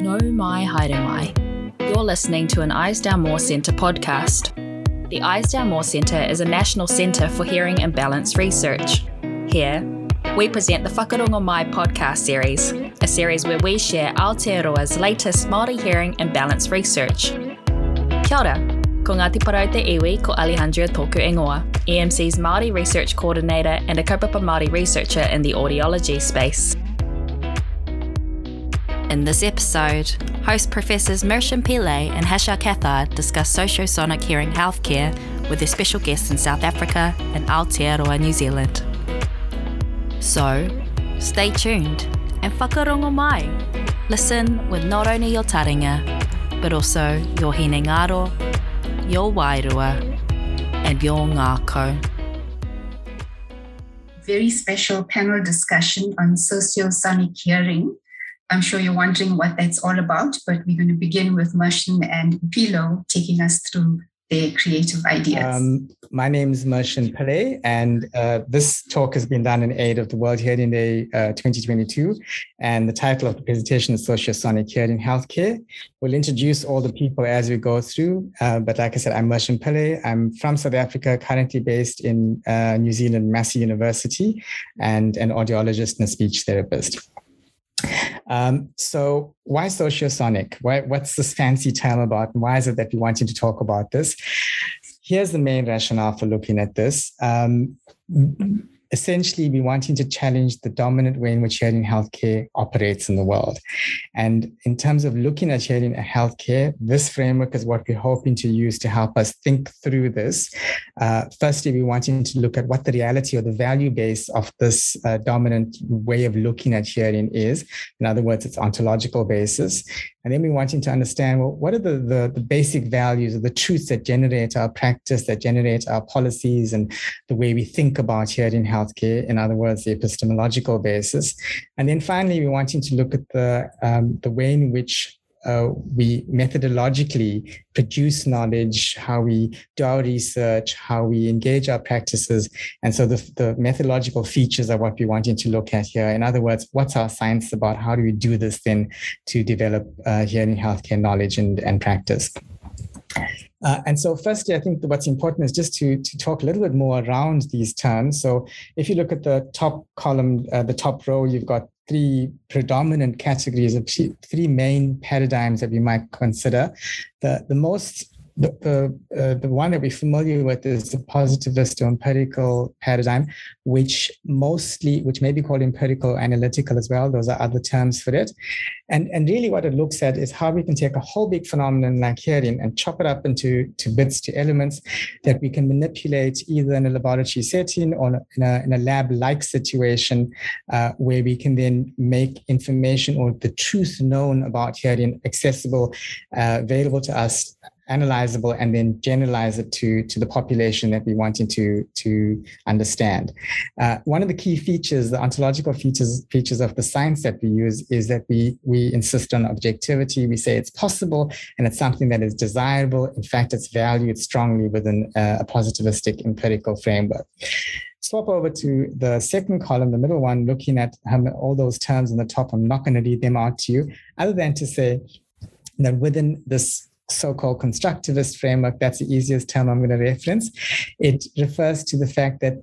No mai haere mai. You're listening to an Eisdell Moore Centre podcast. The Eisdell Moore Centre is a national centre for hearing and balance research. Here, we present the Whakarongo Mai podcast series, a series where we share Aotearoa's latest Māori hearing and balance research. Kia ora, ko Ngāti Porou Te Iwi ko Alejandra Toku EMC's Māori Research Coordinator and a kaupapa Māori researcher in the audiology space. In this episode, host Professors Mershen Pillay and Harsha Kathard discuss sociosonic hearing healthcare with their special guests in South Africa and Aotearoa, New Zealand. So, stay tuned and whakarongo mai. Listen with not only your taringa, but also your hinengaro, your wairua, and your ngākau. very special panel discussion on sociosonic hearing. I'm sure you're wondering what that's all about, but we're going to begin with Mershen and Pilo taking us through their creative ideas. Um, my name is Mershen Pillay, and uh, this talk has been done in aid of the World Hearing Day uh, 2022. And the title of the presentation is Sociosonic Hearing Healthcare. We'll introduce all the people as we go through. Uh, but like I said, I'm Mershen Pillay. I'm from South Africa, currently based in uh, New Zealand, Massey University, and an audiologist and a speech therapist. Um, so why sociosonic? Why, what's this fancy term about? And why is it that we want you to talk about this? Here's the main rationale for looking at this. Um, essentially, we wanting to challenge the dominant way in which hearing healthcare operates in the world. And in terms of looking at hearing healthcare, this framework is what we're hoping to use to help us think through this. Uh, firstly, we're wanting to look at what the reality or the value base of this uh, dominant way of looking at hearing is. In other words, its ontological basis. And then we wanting to understand well, what are the, the, the basic values or the truths that generate our practice, that generate our policies and the way we think about hearing healthcare. In other words, the epistemological basis. And then finally, we wanting to look at the, um, the way in which uh, we methodologically produce knowledge, how we do our research, how we engage our practices. And so the, the methodological features are what we're wanting to look at here. In other words, what's our science about? How do we do this then to develop uh, hearing healthcare knowledge and, and practice? Uh, and so, firstly, I think what's important is just to, to talk a little bit more around these terms. So, if you look at the top column, uh, the top row, you've got three predominant categories of three main paradigms that we might consider. The, the most the uh, the one that we're familiar with is the positivist or empirical paradigm, which mostly, which may be called empirical analytical as well. Those are other terms for it. And, and really what it looks at is how we can take a whole big phenomenon like hearing and chop it up into to bits, to elements that we can manipulate either in a laboratory setting or in a, in a lab-like situation uh, where we can then make information or the truth known about hearing accessible, uh, available to us analyzable and then generalize it to, to the population that we wanting to, to understand. Uh, one of the key features, the ontological features, features of the science that we use is that we, we insist on objectivity. We say it's possible and it's something that is desirable. In fact, it's valued strongly within a positivistic empirical framework swap over to the second column, the middle one, looking at all those terms on the top. I'm not going to read them out to you, other than to say that within this so-called constructivist framework, that's the easiest term I'm going to reference. It refers to the fact that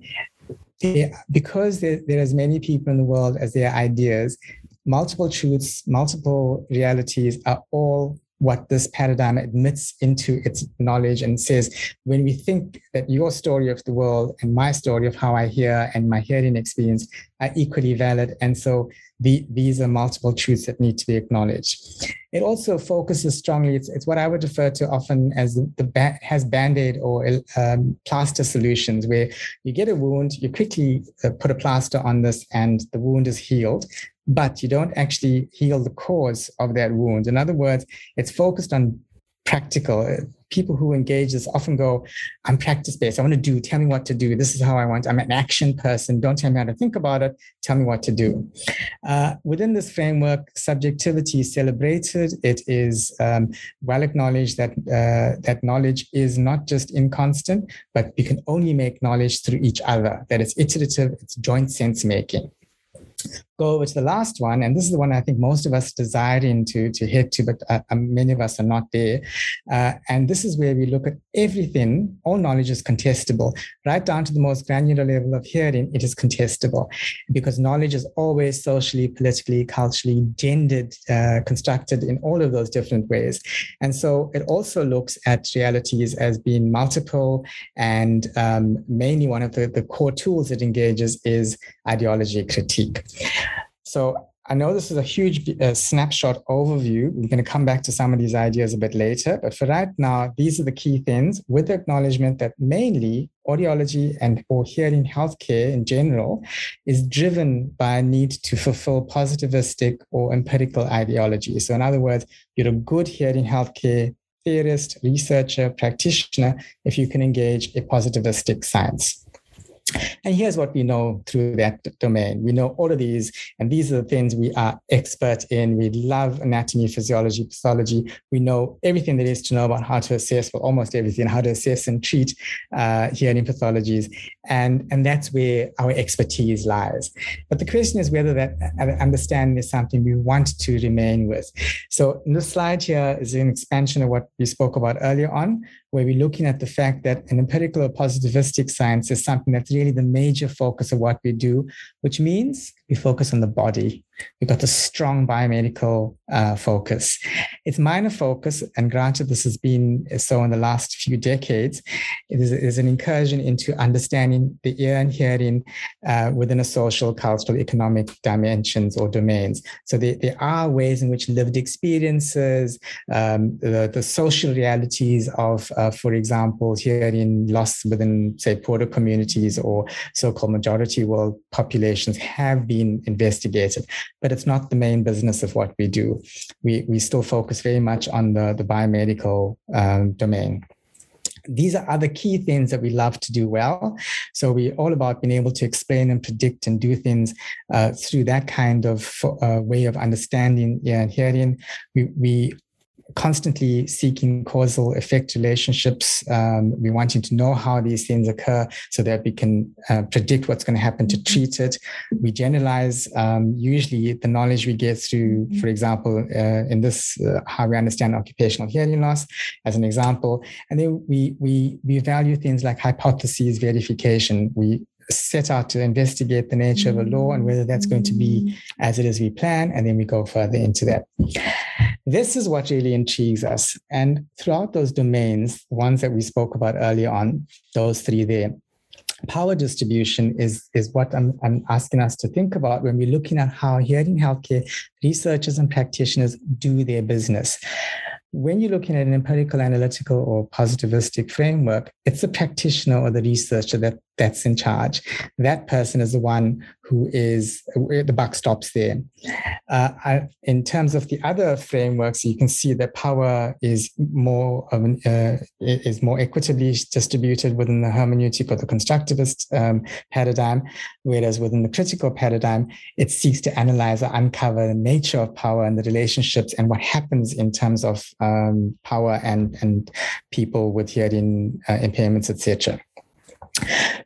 because there, there are as many people in the world as there are ideas, multiple truths, multiple realities are all what this paradigm admits into its knowledge and says when we think that your story of the world and my story of how I hear and my hearing experience are equally valid. And so the, these are multiple truths that need to be acknowledged. It also focuses strongly, it's, it's what I would refer to often as the, the ba- has band-aid or um, plaster solutions where you get a wound, you quickly uh, put a plaster on this and the wound is healed but you don't actually heal the cause of that wound. In other words, it's focused on practical. People who engage this often go, I'm practice based. I want to do, tell me what to do. This is how I want. I'm an action person. Don't tell me how to think about it. Tell me what to do. Uh, within this framework, subjectivity is celebrated. It is um, well acknowledged that uh, that knowledge is not just inconstant, but we can only make knowledge through each other, that it's iterative, it's joint sense making. Go over to the last one, and this is the one I think most of us desiring to, to head to, but uh, um, many of us are not there. Uh, and this is where we look at everything. All knowledge is contestable, right down to the most granular level of hearing. It is contestable because knowledge is always socially, politically, culturally, gendered, uh, constructed in all of those different ways. And so it also looks at realities as being multiple, and um, mainly one of the, the core tools it engages is ideology critique. So I know this is a huge uh, snapshot overview. We're going to come back to some of these ideas a bit later. But for right now, these are the key things with the acknowledgement that mainly audiology and or hearing healthcare in general is driven by a need to fulfill positivistic or empirical ideology. So in other words, you're a good hearing healthcare theorist, researcher, practitioner if you can engage a positivistic science. And here's what we know through that domain. We know all of these, and these are the things we are expert in. We love anatomy, physiology, pathology. We know everything there is to know about how to assess, well, almost everything, how to assess and treat uh, hearing pathologies. And, and that's where our expertise lies. But the question is whether that understanding is something we want to remain with. So this slide here is an expansion of what we spoke about earlier on, where we're looking at the fact that an empirical or positivistic science is something that's really the major focus of what we do, which means we focus on the body. We've got a strong biomedical uh, focus. It's minor focus, and granted, this has been so in the last few decades. It is, an incursion into understanding the ear and hearing uh, within a social, cultural, economic dimensions or domains. So there, there are ways in which lived experiences, um, the, the social realities of, uh, for example, hearing loss within, say, poorer communities or so-called majority world populations have been investigated, but it's not the main business of what we do. We, we still focus very much on the, the biomedical um, domain these are other key things that we love to do well. So we're all about being able to explain and predict and do things uh, through that kind of uh, way of understanding and hearing. We, we constantly seeking causal effect relationships. Um, we're wanting to know how these things occur so that we can uh, predict what's going to happen to treat it. We generalize um, usually the knowledge we get through, for example, uh, in this, uh, how we understand occupational hearing loss as an example. And then we, we, we value things like hypotheses verification. We set out to investigate the nature of a law and whether that's going to be as it is we plan, and then we go further into that. This is what really intrigues us. And throughout those domains, ones that we spoke about earlier on, those three there, power distribution is, is what I'm, I'm asking us to think about when we're looking at how hearing healthcare researchers and practitioners do their business when you're looking at an empirical, analytical, or positivistic framework, it's the practitioner or the researcher that that's in charge. That person is the one who is the buck stops there. Uh, I, in terms of the other frameworks, you can see that power is more of an, uh, is more equitably distributed within the hermeneutic or the constructivist um, paradigm, whereas within the critical paradigm, it seeks to analyze or uncover the nature of power and the relationships and what happens in terms of um, power and and people with hearing uh, impairments, etc.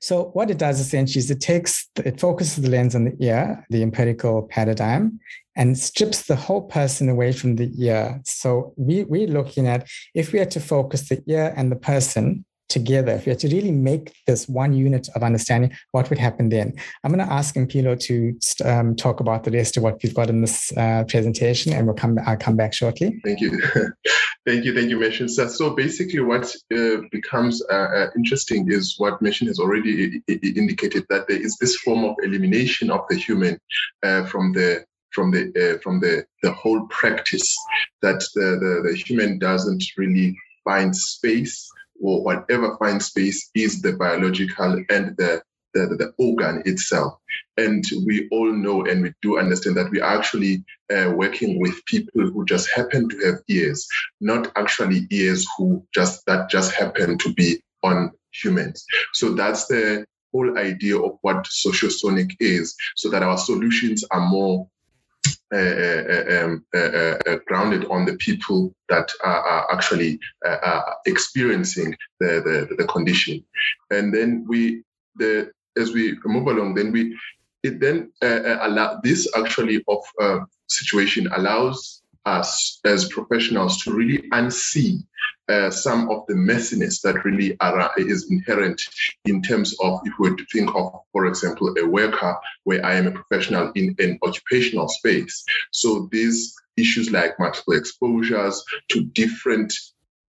So what it does essentially is it takes, it focuses the lens on the ear, the empirical paradigm, and strips the whole person away from the ear. So we, we're looking at if we had to focus the ear and the person, together, if we had to really make this one unit of understanding, what would happen then? I'm going to ask Impilo to um, talk about the rest of what we've got in this uh, presentation, and we'll come. I'll come back shortly. Thank you, thank you, thank you, Mershen. So, so basically, what uh, becomes uh, uh interesting is what Mershen has already indicated that there is this form of elimination of the human uh, from the from the uh, from the the whole practice that the, the the human doesn't really find space or whatever finds space is the biological and the, the, the organ itself. And we all know and we do understand that we are actually uh, working with people who just happen to have ears, not actually ears who just that just happen to be on humans. So that's the whole idea of what sociosonic is, so that our solutions are more Uh, uh, uh, um, grounded on the people that are, are actually experiencing the, the, the condition. And then we, the as we move along, then we it then uh, allow this actually of uh, situation allows us as professionals to really unsee uh, some of the messiness that really are, is inherent in terms of if we think of, for example, a worker where I am a professional in an occupational space. So these issues like multiple exposures to different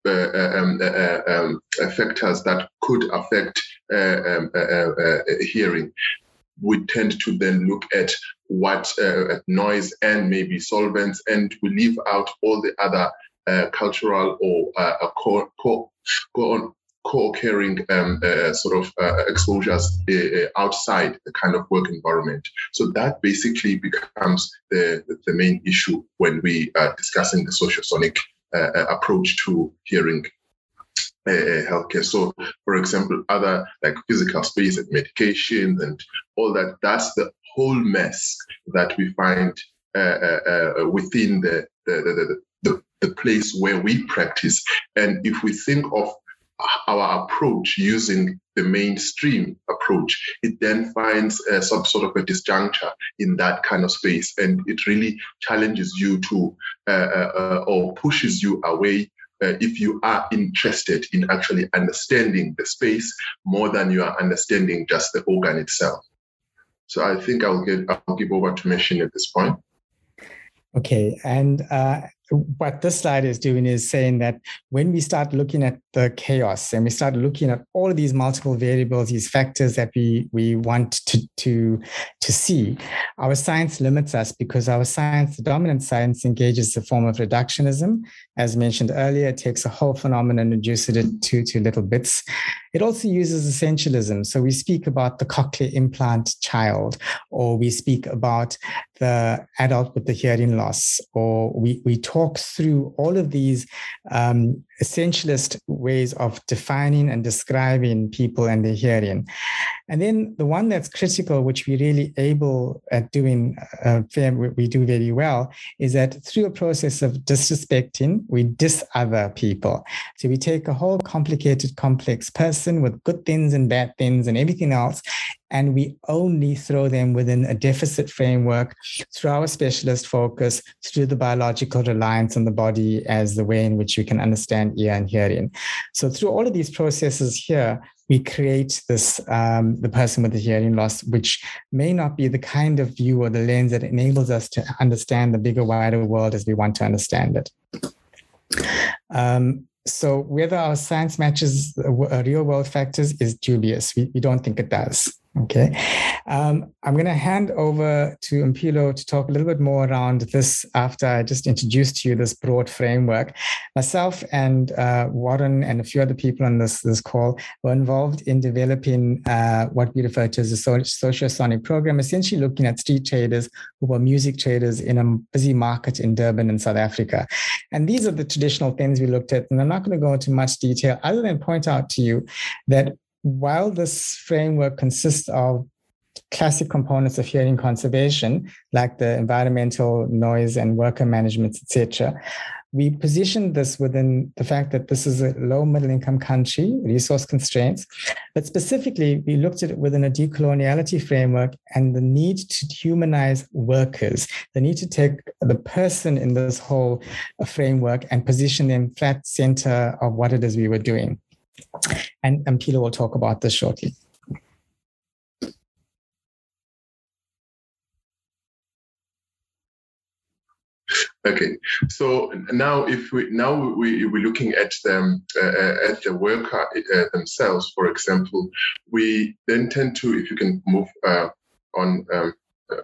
uh, uh um, uh, uh, um, factors that could affect uh, um, hearing we tend to then look at what uh, noise and maybe solvents, and we leave out all the other uh, cultural or uh, co- co- co- co-occurring um, uh, sort of uh, exposures uh, outside the kind of work environment. So that basically becomes the, the main issue when we are discussing the sociosonic approach to hearing uh, healthcare. So, for example, other like physical space and medication and all that, that's the whole mess that we find uh, uh, uh within the the, the, the, place where we practice. And if we think of our approach using the mainstream approach, it then finds uh, some sort of a disjuncture in that kind of space. And it really challenges you to uh, uh, or pushes you away if you are interested in actually understanding the space more than you are understanding just the organ itself. So I think I'll get I'll give over to Mershen at this point. Okay, and uh, what this slide is doing is saying that when we start looking at the chaos and we start looking at all of these multiple variables, these factors that we we want to to to see, our science limits us because our science, the dominant science, engages the form of reductionism. As mentioned earlier, it takes a whole phenomenon and reduces it to to little bits. It also uses essentialism. So we speak about the cochlear implant child, or we speak about the adult with the hearing loss, or we we talk through all of these um, essentialist ways of defining and describing people and their hearing. And then the one that's critical, which we're really able at doing, uh, we do very well, is that through a process of disrespecting, we dis other people. So we take a whole complicated, complex person with good things and bad things and everything else, and we only throw them within a deficit framework through our specialist focus, through the biological reliance on the body as the way in which we can understand ear and hearing. So through all of these processes here, we create this um, the person with the hearing loss, which may not be the kind of view or the lens that enables us to understand the bigger, wider world as we want to understand it. Um, so whether our science matches real world factors is dubious. We, we don't think it does. Okay. Um, I'm going to hand over to Mpilo to talk a little bit more around this after I just introduced to you this broad framework. Myself and uh, Warren and a few other people on this, this call were involved in developing uh, what we refer to as a social sociosonic program, essentially looking at street traders who were music traders in a busy market in Durban in South Africa. And these are the traditional things we looked at. And I'm not going to go into much detail other than point out to you that while this framework consists of classic components of hearing conservation, like the environmental noise and worker management, etc., we positioned this within the fact that this is a low middle income country, resource constraints, but specifically we looked at it within a decoloniality framework and the need to humanize workers, the need to take the person in this whole framework and position them flat center of what it is we were doing. And, Peter will talk about this shortly. Okay, so now if we now we we're looking at them uh, at the worker uh, themselves, for example, we then tend to if you can move uh, on um,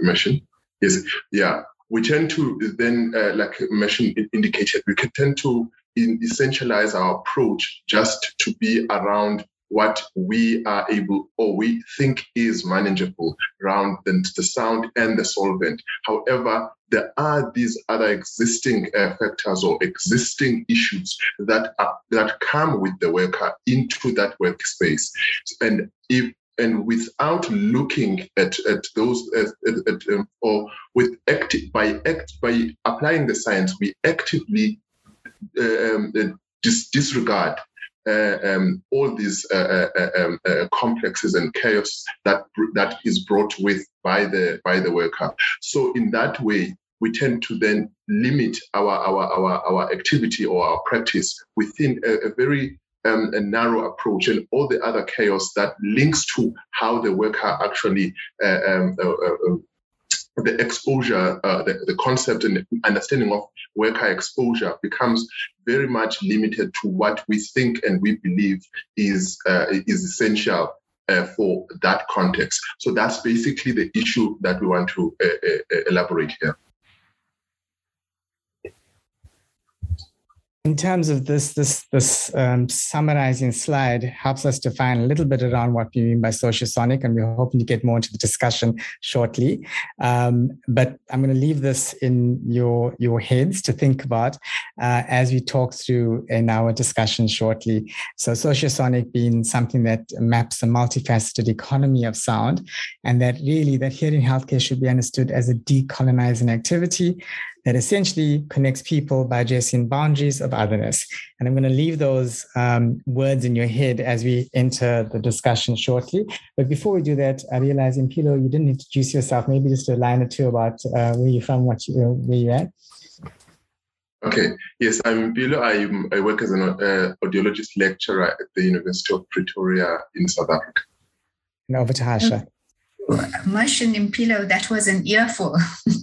Mershen, yes, yeah, we tend to then uh, like Mershen indicated, we can tend to in essentialize our approach just to be around what we are able or we think is manageable around the, the sound and the solvent. However, there are these other existing uh, factors or existing issues that are, that come with the worker into that workspace, and if and without looking at, at those at, at, um, or with active by act by applying the science, we actively dis- disregard uh, um, all these uh, uh, um, uh, complexes and chaos that that is brought with by the by the worker. So in that way, we tend to then limit our our our, our activity or our practice within a, a very um, a narrow approach and all the other chaos that links to how the worker actually uh, um, uh, uh, um, the exposure, uh, the, the concept and understanding of worker exposure becomes very much limited to what we think and we believe is uh, is essential uh, for that context. So that's basically the issue that we want to elaborate here. In terms of this this this um, summarizing slide helps us define a little bit around what we mean by sociosonic and we're hoping to get more into the discussion shortly. Um, but i'm going to leave this in your your heads to think about uh, as we talk through in our discussion shortly. So sociosonic being something that maps a multifaceted economy of sound and that really that hearing healthcare should be understood as a decolonizing activity that essentially connects people by addressing boundaries of otherness. And I'm going to leave those um, words in your head as we enter the discussion shortly. But before we do that, I realize, Impilo, you didn't introduce yourself. Maybe just a line or two about uh, where you're from, what you, uh, where you're at. Okay. Yes, I'm Impilo. I, I work as an uh, audiologist lecturer at the University of Pretoria in South Africa. And over to Harsha. Mush and Impilo, that was an earful.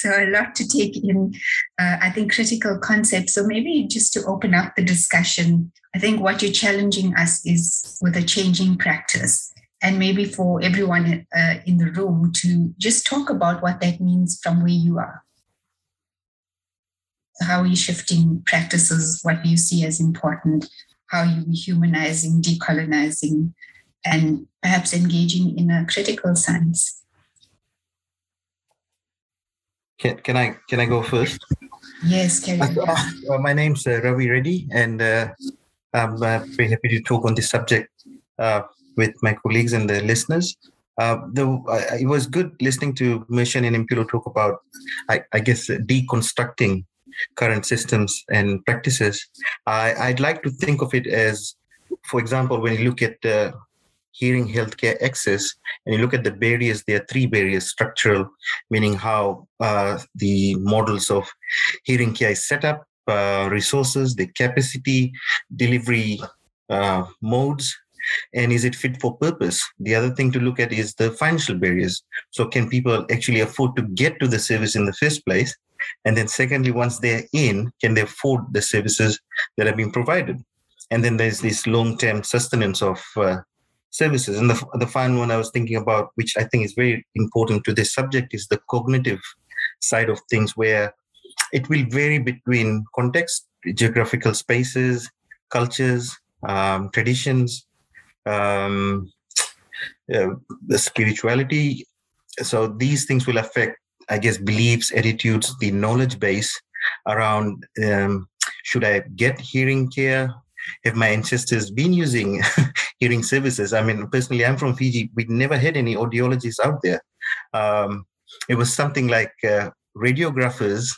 So a lot to take in, uh, I think, critical concepts. So maybe just to open up the discussion, I think what you're challenging us is with a changing practice. And maybe for everyone uh, in the room to just talk about what that means from where you are. How are you shifting practices? What do you see as important? How are you humanizing, decolonizing, and perhaps engaging in a critical science? Can, can I can I go first? Yes, can uh, my name's uh, Ravi Reddy, and uh, I'm uh, very happy to talk on this subject uh, with my colleagues and the listeners. Uh, the, it was good listening to Mershen and Impilo talk about, I, I, guess, deconstructing current systems and practices. I, I'd like to think of it as, for example, when you look at hearing healthcare access and you look at the barriers there are three barriers structural meaning how uh, the models of hearing care is set up uh, resources the capacity delivery uh, modes and is it fit for purpose? The other thing to look at is the financial barriers. So can people actually afford to get to the service in the first place? And then secondly once they're in can they afford the services that have been provided? And then there's this long-term sustenance of uh, services. And the, the final one I was thinking about, which I think is very important to this subject, is the cognitive side of things, where it will vary between context, geographical spaces, cultures, um, traditions, um, uh, the spirituality. So these things will affect, I guess, beliefs, attitudes, the knowledge base around um, should I get hearing care? Have my ancestors been using hearing services. I mean, personally, I'm from Fiji. We never had any audiologists out there. Um, it was something like uh, radiographers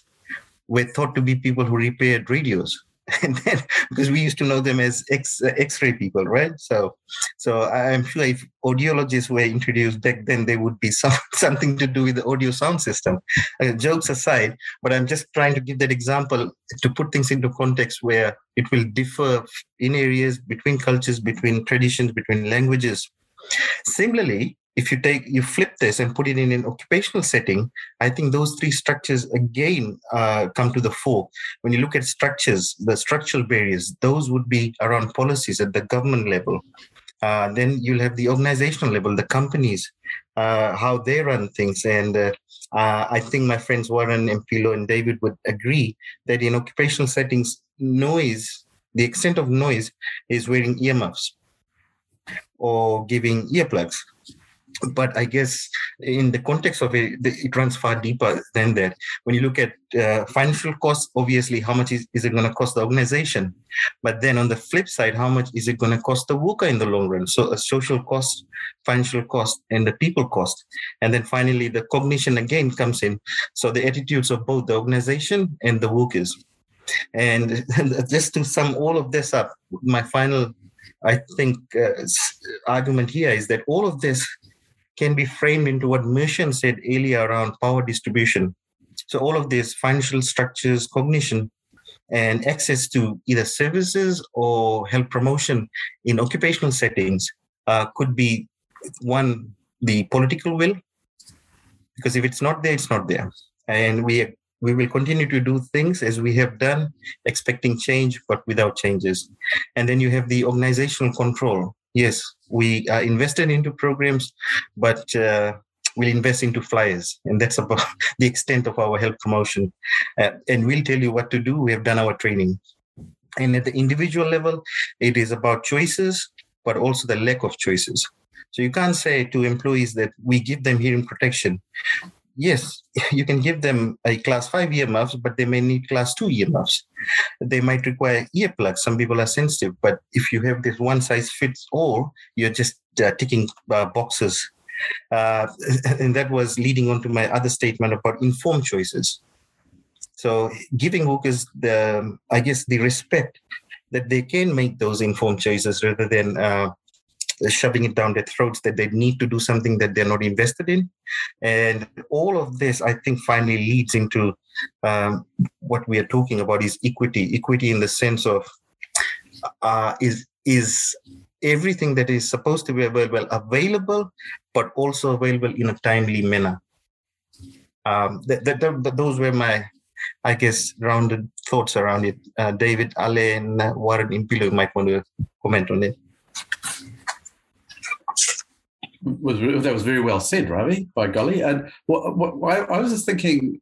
were thought to be people who repaired radios. and then because we used to know them as X uh, X-ray people, right? So, so I'm sure if audiologists were introduced back then, they would be some, something to do with the audio sound system. Uh, jokes aside, but I'm just trying to give that example to put things into context where it will differ in areas between cultures, between traditions, between languages. Similarly, if you take you flip this and put it in an occupational setting i think those three structures again uh, come to the fore. When you look at structures the structural barriers those would be around policies at the government level. Uh, then you'll have the organizational level the companies uh, how they run things. And uh, uh, i think my friends warren and Pilo and david would agree that in occupational settings noise the extent of noise is wearing earmuffs or giving earplugs but I guess in the context of it, it runs far deeper than that. When you look at uh, financial costs, obviously, how much is, is it going to cost the organization? But then on the flip side, how much is it going to cost the worker in the long run? So a social cost, financial cost, and the people cost. And then finally, the cognition again comes in. So the attitudes of both the organization and the workers. And just to sum all of this up, my final, I think, uh, argument here is that all of this can be framed into what Mershen said earlier around power distribution. So all of these financial structures, cognition, and access to either services or health promotion in occupational settings uh, could be one the political will because if it's not there it's not there. And we we will continue to do things as we have done expecting change but without changes. And then you have the organizational control yes we are invested into programs but uh, we'll invest into flyers and that's about the extent of our health promotion. Uh, and we'll tell you what to do. We have done our training. And at the individual level it is about choices but also the lack of choices. So you can't say to employees that we give them hearing protection yes, you can give them a class five earmuffs, but they may need class two earmuffs. They might require earplugs. Some people are sensitive, but if you have this one size fits all, you're just uh, ticking uh, boxes. Uh, and that was leading on to my other statement about informed choices. So giving workers the, I guess, the respect that they can make those informed choices rather than uh, shoving it down their throats that they need to do something that they're not invested in. And all of this, I think, finally leads into um, what we are talking about is equity. Equity in the sense of uh, is is everything that is supposed to be available available, but also available in a timely manner. Um, that, that, that, those were my I guess, rounded thoughts around it. Uh, David, Ale, and Warren Impilo might want to comment on it was that was very well said, Ravi, by golly. And what, what I, was just thinking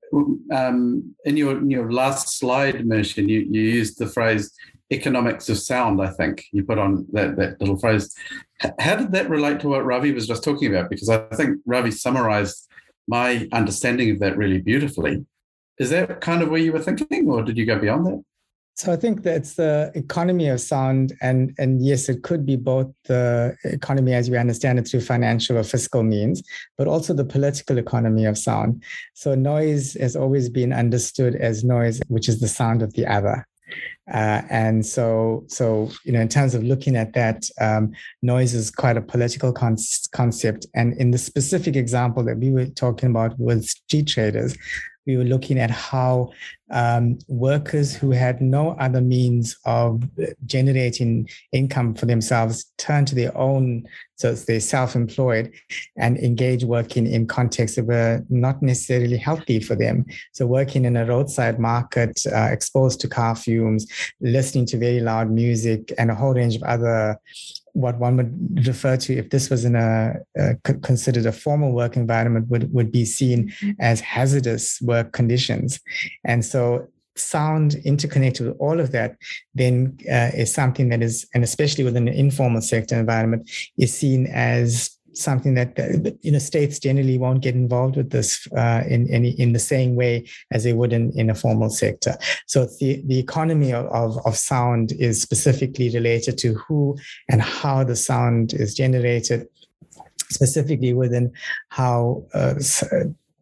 um, in your in your last slide, Mershen, you, you used the phrase economics of sound. I think you put on that that little phrase. How did that relate to what Ravi was just talking about? Because I think Ravi summarized my understanding of that really beautifully. Is that kind of where you were thinking, or did you go beyond that? So I think that's the economy of sound, and and yes, it could be both the economy as we understand it through financial or fiscal means, but also the political economy of sound. So noise has always been understood as noise, which is the sound of the other. Uh, and so, so you know, in terms of looking at that, um, noise is quite a political con- concept. And in the specific example that we were talking about with street traders, we were looking at how um, workers who had no other means of generating income for themselves turn to their own, so they're self-employed and engage working in contexts that were not necessarily healthy for them. So working in a roadside market, uh, exposed to car fumes, listening to very loud music, and a whole range of other what one would refer to if this was in a, considered a formal work environment would, would be seen as hazardous work conditions and so sound interconnected with all of that then uh, is something that is and especially within an informal sector environment is seen as something that you know states generally won't get involved with this uh, in any in the same way as they would in, in a formal sector. So the the economy of, of, of sound is specifically related to who and how the sound is generated, specifically within how. Uh,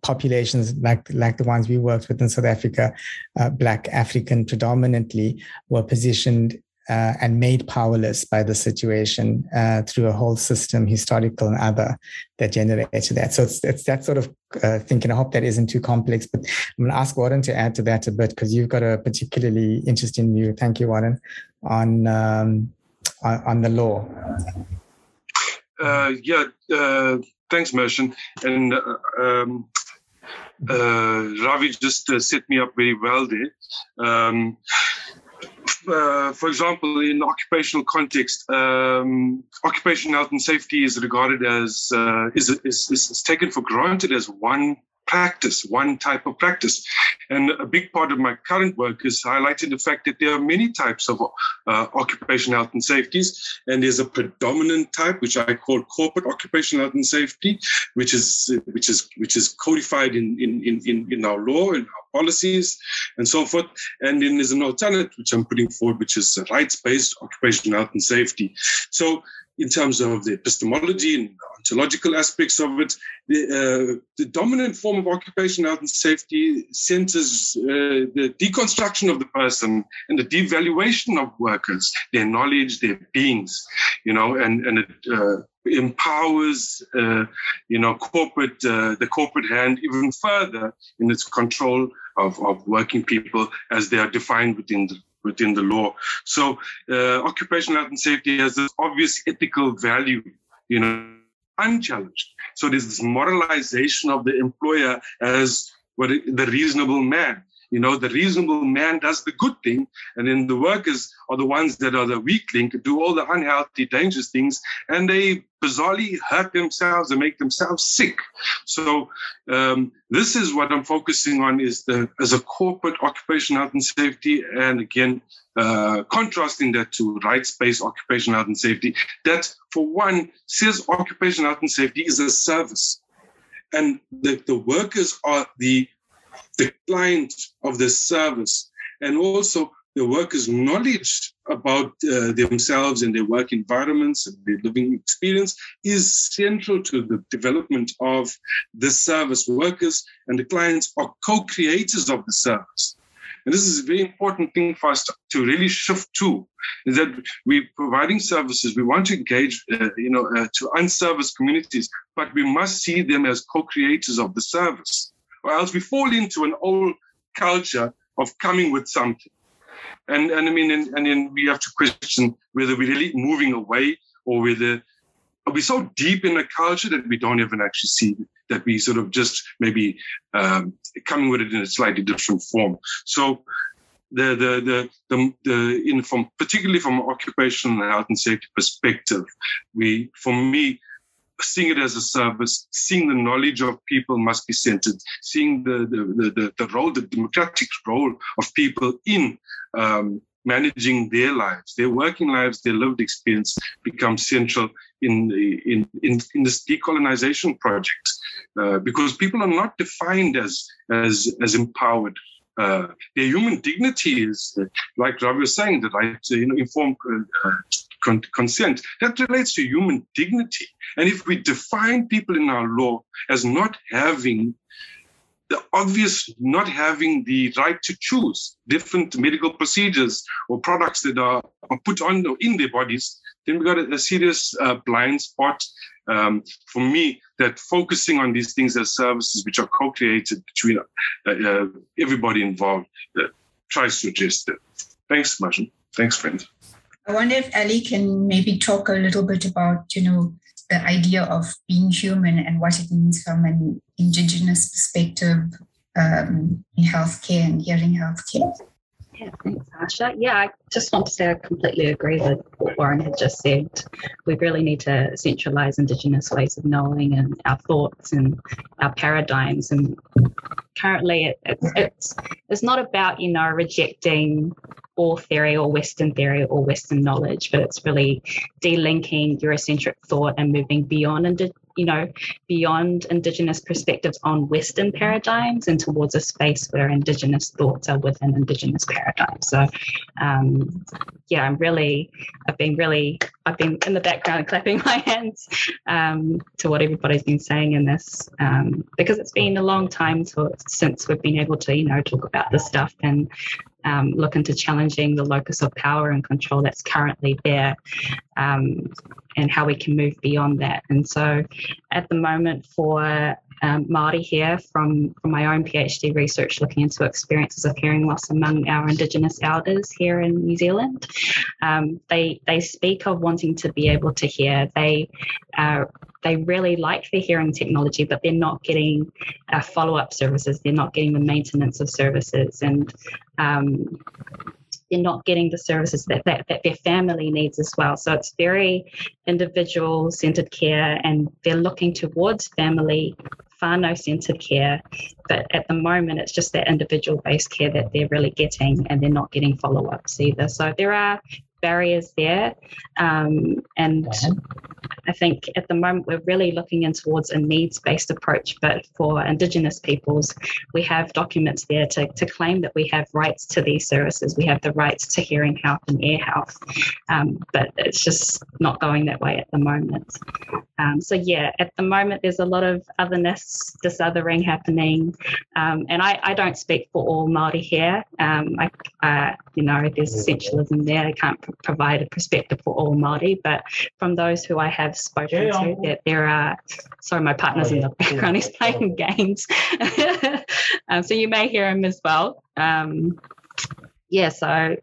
populations like like the ones we worked with in South Africa, uh, Black African predominantly, were positioned uh, and made powerless by the situation uh, through a whole system, historical and other, that generated that. So it's, it's that sort of uh, thinking. I hope that isn't too complex, but I'm going to ask Warren to add to that a bit because you've got a particularly interesting view. Thank you, Warren, on um, on, on, the law. Uh, yeah, uh, thanks, Mershen. And uh, um, Ravi just set me up very well there. Um, uh, for example, in occupational context, um, occupational health and safety is regarded as uh, is, is, is taken for granted as one practice, one type of practice. And a big part of my current work is highlighting the fact that there are many types of uh, occupational health and safeties. And there's a predominant type, which I call corporate occupational health and safety, which is which is which is codified in in in, in our law and our policies and so forth. And then there's an alternate, which I'm putting forward, which is rights-based occupational health and safety. So in terms of the epistemology and ontological aspects of it. The, uh, the dominant form of occupational health and safety centers uh, the deconstruction of the person and the devaluation of workers, their knowledge, their beings, you know, and, and it uh, empowers, uh, you know, corporate, uh, the corporate hand even further in its control of, of working people as they are defined within the within the law. So uh, occupational health and safety has this obvious ethical value, you know, unchallenged. So there's this moralization of the employer as what the reasonable man. You know, the reasonable man does the good thing, and then the workers are the ones that are the weak link, do all the unhealthy, dangerous things, and they bizarrely hurt themselves and make themselves sick. So um, this is what I'm focusing on: is the as a corporate occupational health and safety, and again, uh, contrasting that to rights-based occupational health and safety. That, for one, says occupational health and safety is a service, and the, the workers are the the client of the service, and also the workers' knowledge about uh, themselves and their work environments and their living experience is central to the development of the service. Workers and the clients are co-creators of the service. And this is a very important thing for us to, to really shift to, is that we're providing services. We want to engage, uh, you know, uh, to unserviced communities, but we must see them as co-creators of the service or else we fall into an old culture of coming with something. And, and I mean, and, and then we have to question whether we're really moving away or whether we're we so deep in a culture that we don't even actually see that we sort of just maybe um, coming with it in a slightly different form. So the the the the, the in from particularly from occupational health and safety perspective, we for me seeing it as a service, seeing the knowledge of people must be centered, seeing the, the, the, the role, the democratic role of people in um, managing their lives, their working lives, their lived experience becomes central in, in, in, in this decolonization project uh, because people are not defined as, as, as empowered. Uh, their human dignity is, uh, like Ravi was saying, the right to you know, informed uh, con- consent. That relates to human dignity. And if we define people in our law as not having the obvious not having the right to choose different medical procedures or products that are, put on in their bodies, then we got a, a serious uh, blind spot. Um, for me, that focusing on these things as services which are co-created between uh, uh, everybody involved uh, tries to address that. Thanks, Martin. Thanks, friends. I wonder if Ali can maybe talk a little bit about, you know, the idea of being human and what it means from an indigenous perspective um, in healthcare and hearing healthcare. Yeah, thanks, Harsha. Yeah, I just want to say I completely agree with what Warren had just said. We really need to centralize Indigenous ways of knowing and our thoughts and our paradigms. And currently, it, it's, it's, it's not about, you know, rejecting all theory or Western theory or Western knowledge, but it's really delinking Eurocentric thought and moving beyond indi- you know, beyond Indigenous perspectives on Western paradigms and towards a space where Indigenous thoughts are within Indigenous paradigms. So, um, yeah, I'm really, I've been really, I've been in the background clapping my hands um, to what everybody's been saying in this um, because it's been a long time to, since we've been able to, you know, talk about this stuff and um, look into challenging the locus of power and control that's currently there um, and how we can move beyond that. And so at the moment for um, Māori here from, from my own PhD research looking into experiences of hearing loss among our Indigenous elders here in New Zealand. Um, they, they speak of wanting to be able to hear. They uh, they really like the hearing technology, but they're not getting uh, follow up services. They're not getting the maintenance of services, and um, they're not getting the services that, that, that their family needs as well. So it's very individual centered care, and they're looking towards family whānau centered care. But at the moment, it's just that individual based care that they're really getting, and they're not getting follow ups either. So there are barriers there. Um, and I think at the moment we're really looking in towards a needs based approach, but for Indigenous peoples, we have documents there to, to claim that we have rights to these services. We have the rights to hearing health and ear health, um, but it's just not going that way at the moment. Um, so, yeah, at the moment, there's a lot of otherness, disothering happening. Um, and I, I don't speak for all Māori here. Um, I, uh, you know, there's essentialism there. I can't provide a perspective for all Māori, but from those who I have spoken to, that there are, sorry, my partner's in the background, he's playing games. um, so you may hear him as well. Um, yeah, so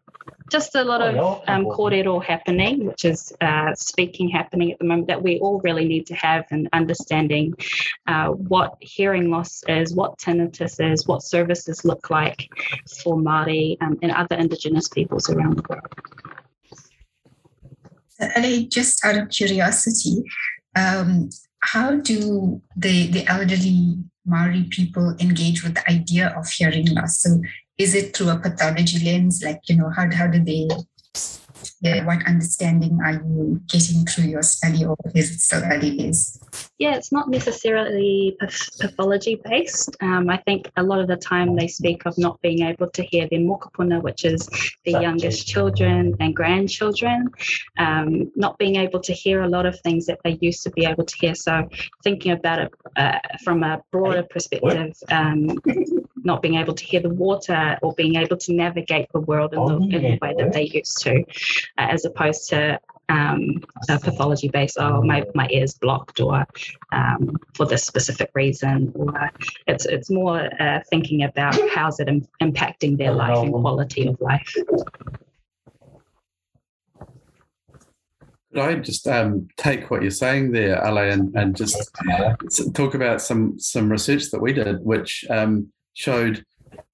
just a lot of um, kōrero happening, which is uh, speaking happening at the moment that we all really need to have and understanding uh, what hearing loss is, what tinnitus is, what services look like for Māori um, and other Indigenous peoples around the world. Ali, just out of curiosity, um, how do the, the elderly Maori people engage with the idea of hearing loss? So is it through a pathology lens? Like, you know, how, how do they, yeah, what understanding are you getting through your study or is it still early days? Yeah, it's not necessarily pathology based. Um, I think a lot of the time they speak of not being able to hear their mokopuna, which is the youngest children and grandchildren, um, not being able to hear a lot of things that they used to be able to hear. So thinking about it uh, from a broader perspective, um, not being able to hear the water or being able to navigate the world in the, in the way that they used to, uh, as opposed to um, a pathology based, oh, my, my ear's blocked or um, for this specific reason. Or it's, it's more uh, thinking about how's it Im- impacting their life and quality of life. Could I just um, take what you're saying there, Ale, and, and just talk about some some research that we did, which um, showed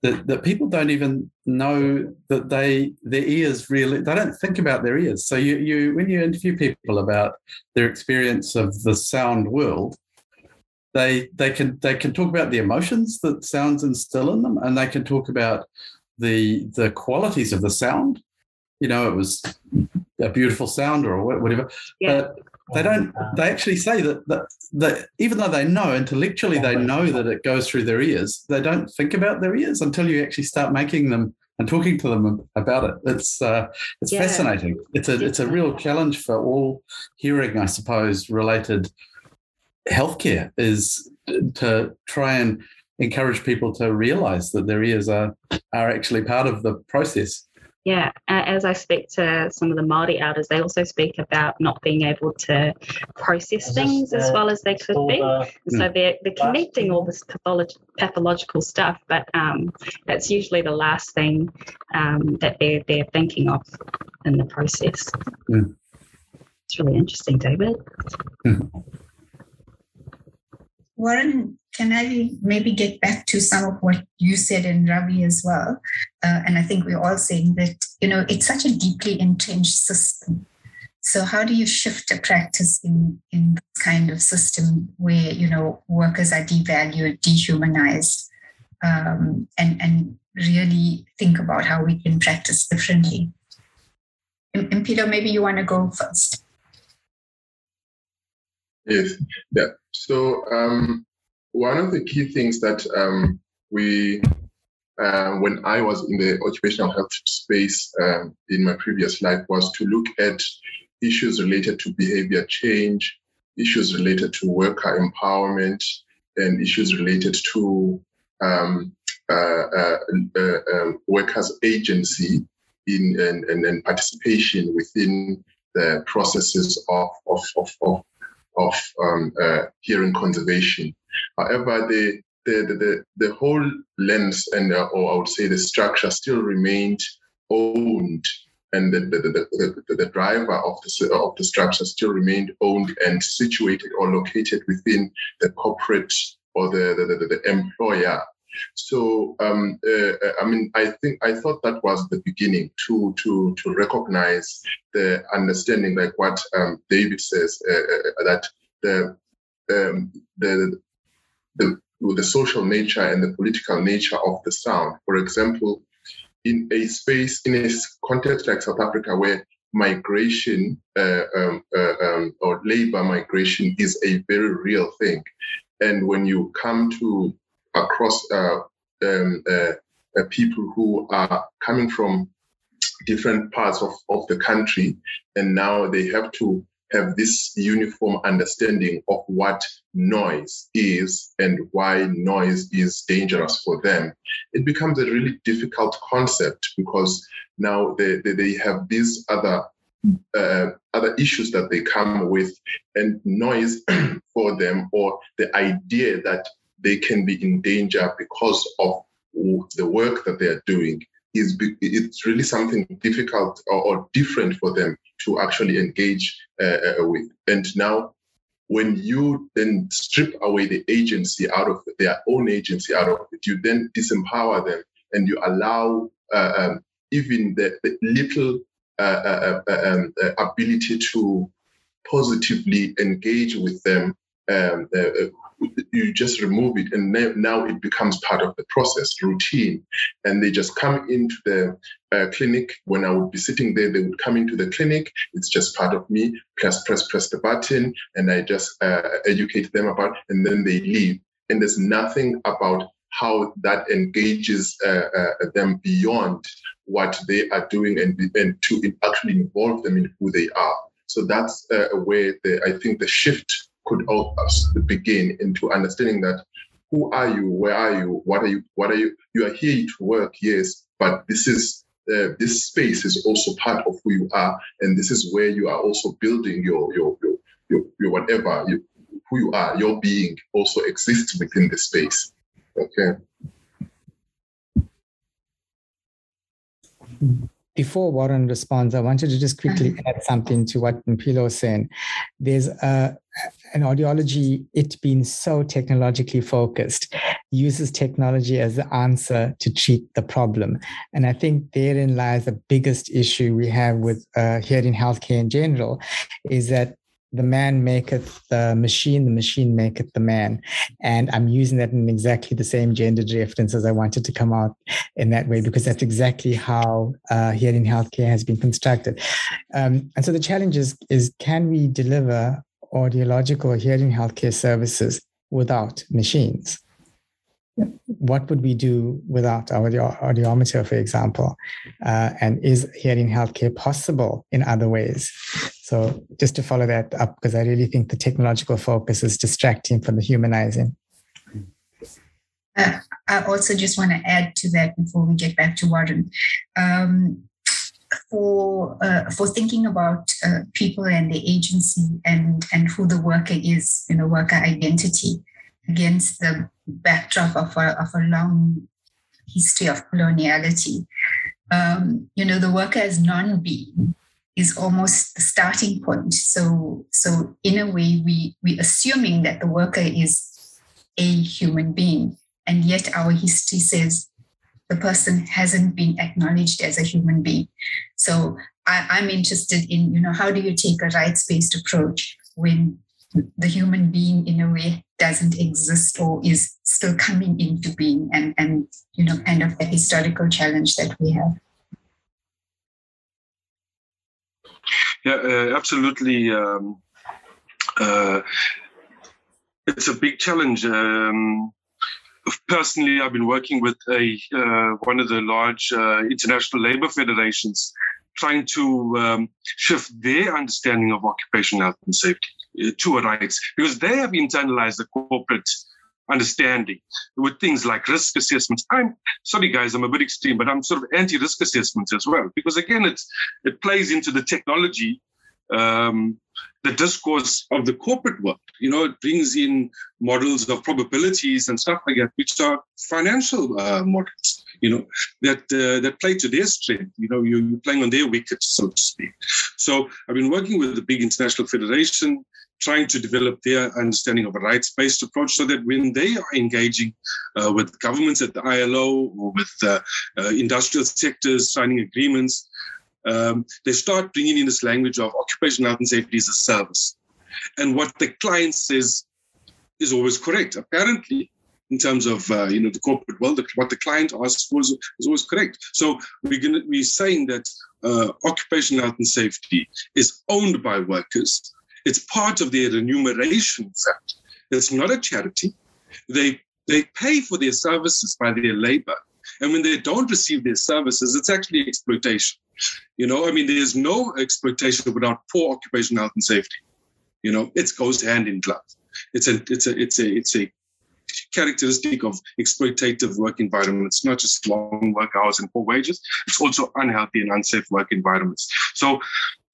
that, that people don't even know that they their ears really they don't think about their ears. So you you when you interview people about their experience of the sound world, they they can they can talk about the emotions that sounds instill in them, and they can talk about the the qualities of the sound. You know, it was a beautiful sound or whatever. Yeah. But they don't they actually say that, that that even though they know intellectually they know that it goes through their ears they don't think about their ears until you actually start making them and talking to them about it. It's uh, it's yeah. fascinating. It's a it's a real challenge for all hearing i suppose related healthcare is to try and encourage people to realize that their ears are are actually part of the process yeah, as I speak to some of the Māori elders, they also speak about not being able to process things as well as they could be. so they're, they're connecting all this patholog- pathological stuff, but um, that's usually the last thing um, that they're, they're thinking of in the process. Mm. It's really interesting, David. Mm. Warren, can I maybe get back to some of what you said and Ravi as well? Uh, and I think we're all saying that, you know, it's such a deeply entrenched system. So how do you shift a practice in, in this kind of system where, you know, workers are devalued, dehumanized, um, and, and really think about how we can practice differently? And, Peter, maybe you want to go first. Yes, yeah. So um, one of the key things that um, we, uh, when I was in the occupational health space uh, in my previous life, was to look at issues related to behavior change, issues related to worker empowerment, and issues related to um, uh, uh, uh um, workers' agency in and, and, and, participation within the processes of, of, of, of of um, uh, hearing conservation. However, the the, the, the whole lens and uh, or I would say the structure still remained owned and the, the, the, the, the, driver of the, of the structure still remained owned and situated or located within the corporate or the, the, the, the employer. So, um, uh, I mean, I think I thought that was the beginning to to to recognize the understanding, like what um, David says, uh, uh, that the, um, the the the social nature and the political nature of the sound. For example, in a space in a context like South Africa, where migration uh, um, uh, um, or labor migration is a very real thing. And when you come to across uh, um, uh, uh, people who are coming from different parts of, of the country, and now they have to have this uniform understanding of what noise is and why noise is dangerous for them, it becomes a really difficult concept because now they, they, they have these other uh, other issues that they come with. And noise for them or the idea that they can be in danger because of the work that they are doing is it's really something difficult or, or different for them to actually engage uh, uh, with. And now, when you then strip away the agency out of their own agency out of it, you then disempower them and you allow uh, um, even the, the little uh, uh, uh um, ability to positively engage with them um, you just remove it and now it becomes part of the process routine. And they just come into the uh, clinic. When i would be sitting there they would come into the clinic. It's just part of me. Press press press the button and i just uh, educate them about and then they leave. And there's nothing about how that engages uh, uh them beyond what they are doing and, and to actually involve them in who they are. So that's uh, where the, i think the shift could help us begin into understanding that who are you, where are you, what are you, what are you? You are here to work, yes, but this is uh, this space is also part of who you are, and this is where you are also building your your your your, your whatever you, who you are, your being also exists within the space. Okay. before Warren responds, I wanted to just quickly add something to what Mpilo was saying. There's a, an audiology, it being so technologically focused, uses technology as the answer to treat the problem. And I think therein lies the biggest issue we have with uh, hearing healthcare in general, is that the man maketh the machine, the machine maketh the man. And I'm using that in exactly the same gendered reference as I wanted to come out in that way, because that's exactly how uh, hearing healthcare has been constructed. Um, and so the challenge is, is can we deliver audiological hearing healthcare services without machines? what would we do without our audiometer, for example? Uh, and is hearing healthcare possible in other ways? So, just to follow that up, because I really think the technological focus is distracting from the humanizing. Uh, I also just want to add to that before we get back to Warren. Um, for uh, for thinking about uh, people and the agency and and who the worker is, you know, worker identity against the backdrop of a, of a long history of coloniality. Um, you know, the worker as non-being is almost the starting point. So, so in a way, we we assuming that the worker is a human being, and yet our history says the person hasn't been acknowledged as a human being. So, I, I'm interested in you know how do you take a rights-based approach when the human being in a way doesn't exist or is still coming into being and and you know kind of a historical challenge that we have yeah uh, absolutely um, uh, it's a big challenge um, personally i've been working with a uh, one of the large uh, international labor federations trying to um, shift their understanding of occupational health and safety uh, to a rights because they have internalized the corporate understanding with things like risk assessments. I'm sorry, guys, I'm a bit extreme, but I'm sort of anti-risk assessments as well because again, it's it plays into the technology, um, the discourse of the corporate world. You know, it brings in models of probabilities and stuff like that, which are financial uh, models you know, that uh, that play to their strength. You know, you're, playing on their wicket, so to speak. So I've been working with the big international federation, trying to develop their understanding of a rights-based approach, so that when they are engaging uh, with governments at the ILO or with uh, uh, industrial sectors signing agreements, um, they start bringing in this language of occupational health and safety as a service. And what the client says is always correct. Apparently, in terms of uh, you know the corporate world. What the client asks for is, is always correct. So we're to be saying that uh, occupational health and safety is owned by workers. It's part of their remuneration. Fact, it's not a charity. They they pay for their services by their labor, and when they don't receive their services, it's actually exploitation. You know, I mean, there's no exploitation without poor occupational health and safety. You know, it goes hand in glove. It's a it's a it's a it's a characteristic of exploitative work environments, not just long work hours and poor wages. It's also unhealthy and unsafe work environments. So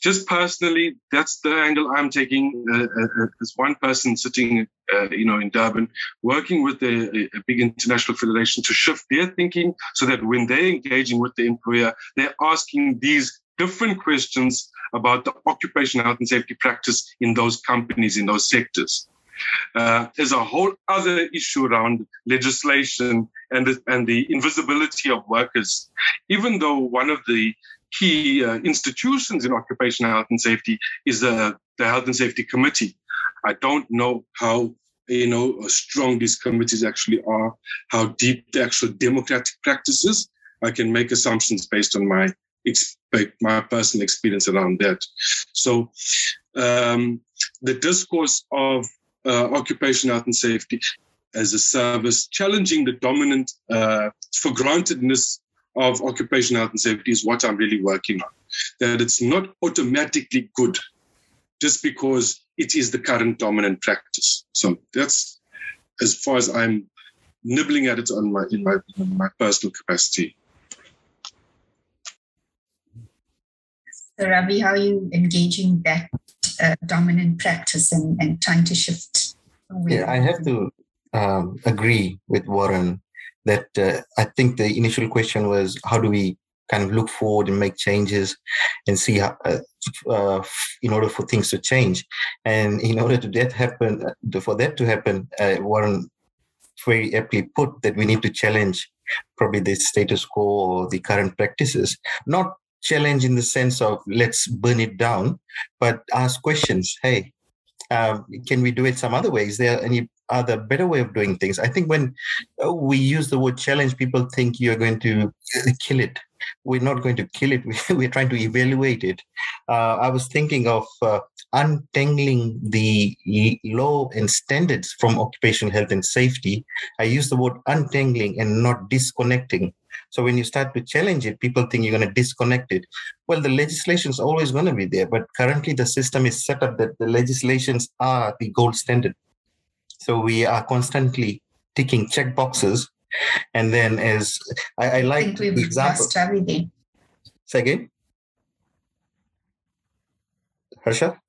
just personally, that's the angle I'm taking uh, uh, uh, as one person sitting, uh, you know, in Durban, working with a, a, big international federation to shift their thinking so that when they're engaging with the employer, they're asking these different questions about the occupational health and safety practice in those companies, in those sectors. Uh, there's a whole other issue around legislation and the, and the invisibility of workers. Even though one of the key uh, institutions in occupational health and safety is the, the Health and Safety Committee, I don't know how you know strong these committees actually are, how deep the actual democratic practices. I can make assumptions based on my my personal experience around that. So um, the discourse of uh, occupational health and safety as a service, challenging the dominant uh, for grantedness of occupational health and safety is what I'm really working on. That it's not automatically good just because it is the current dominant practice. So that's as far as I'm nibbling at it on my in my in my personal capacity. So Ravi, how are you engaging that uh, dominant practice and, and trying to shift. Yeah, I have to um, agree with Warren that uh, I think the initial question was how do we kind of look forward and make changes and see how, uh, uh, in order for things to change. And in order to that happen, uh, for that to happen, uh, Warren very aptly put that we need to challenge probably the status quo or the current practices, not challenge in the sense of let's burn it down, but ask questions. Hey, um, can we do it some other way? Is there any other better way of doing things? I think when uh, we use the word challenge, people think you're going to kill it. We're not going to kill it. We're trying to evaluate it. Uh, I was thinking of uh, untangling the law and standards from occupational health and safety. I use the word untangling and not disconnecting so when you start to challenge it, people think you're going to disconnect it. Well, the legislation is always going to be there, but currently the system is set up that the legislations are the gold standard. So we are constantly ticking check boxes. And then as I, I like I the example. Everything. Say again? Harsha?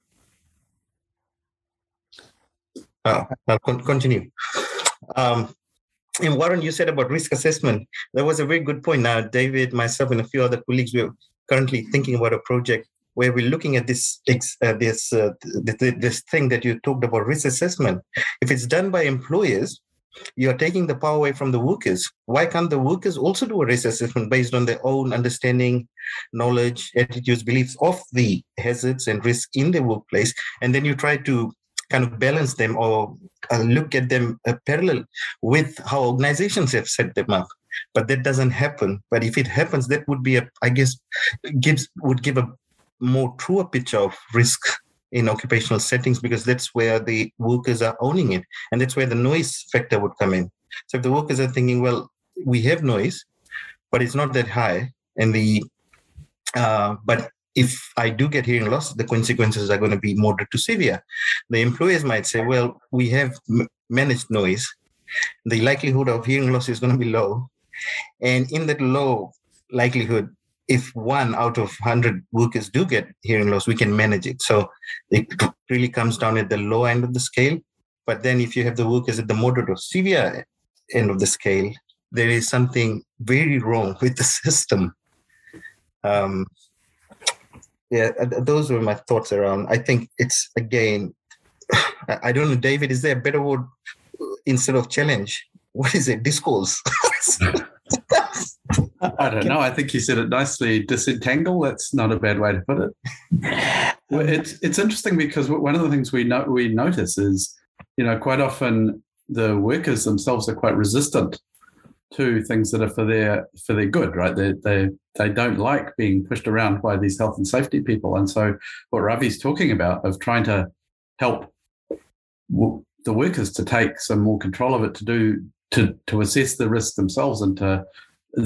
Oh, I'll con- continue. Um, and Warren, you said about risk assessment. That was a very good point. Now, David, myself, and a few other colleagues, we're currently thinking about a project where we're looking at this uh, this uh, this thing that you talked about risk assessment. If it's done by employers, you are taking the power away from the workers. Why can't the workers also do a risk assessment based on their own understanding, knowledge, attitudes, beliefs of the hazards and risks in the workplace? And then you try to kind of balance them or uh, look at them uh, parallel with how organizations have set them up but that doesn't happen but if it happens that would be a i guess gives would give a more truer picture of risk in occupational settings because that's where the workers are owning it and that's where the noise factor would come in so if the workers are thinking well we have noise but it's not that high and the uh, but if I do get hearing loss, the consequences are going to be moderate to severe. The employers might say, well, we have m- managed noise. The likelihood of hearing loss is going to be low. And in that low likelihood, if one out of 100 workers do get hearing loss, we can manage it. So it really comes down at the low end of the scale. But then if you have the workers at the moderate or severe end of the scale, there is something very wrong with the system. Um, yeah those were my thoughts around i think it's again i don't know david is there a better word instead of challenge what is it discourse i don't know. I think you said it nicely disentangle. That's not a bad way to put it. It's it's interesting because one of the things we know we notice is you know quite often the workers themselves are quite resistant to things that are for their for their good, right? They they they don't like being pushed around by these health and safety people, and so what Ravi's talking about of trying to help w- the workers to take some more control of it, to do to to assess the risks themselves, and to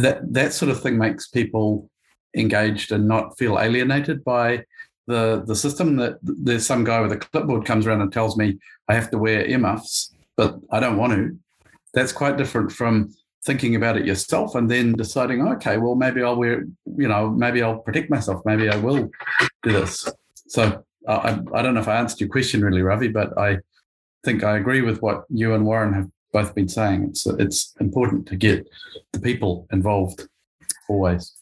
that that sort of thing makes people engaged and not feel alienated by the the system. That there's some guy with a clipboard comes around and tells me I have to wear earmuffs, but I don't want to. That's quite different from thinking about it yourself and then deciding, okay, well, maybe I'll wear, you know, maybe I'll protect myself. Maybe I will do this. So I, I don't know if I answered your question really, Ravi, but I think I agree with what you and Warren have both been saying. It's it's important to get the people involved always.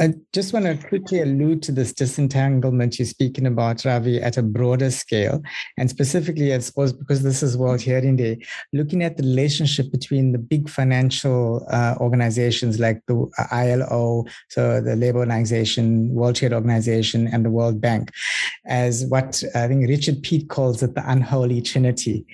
I just want to quickly allude to this disentanglement you're speaking about, Ravi, at a broader scale. And specifically, I suppose, because this is World Hearing Day, looking at the relationship between the big financial uh, organizations like the ILO, so the Labor Organization, World Trade Organization, and the World Bank, as what I think Richard Peet calls it the unholy trinity,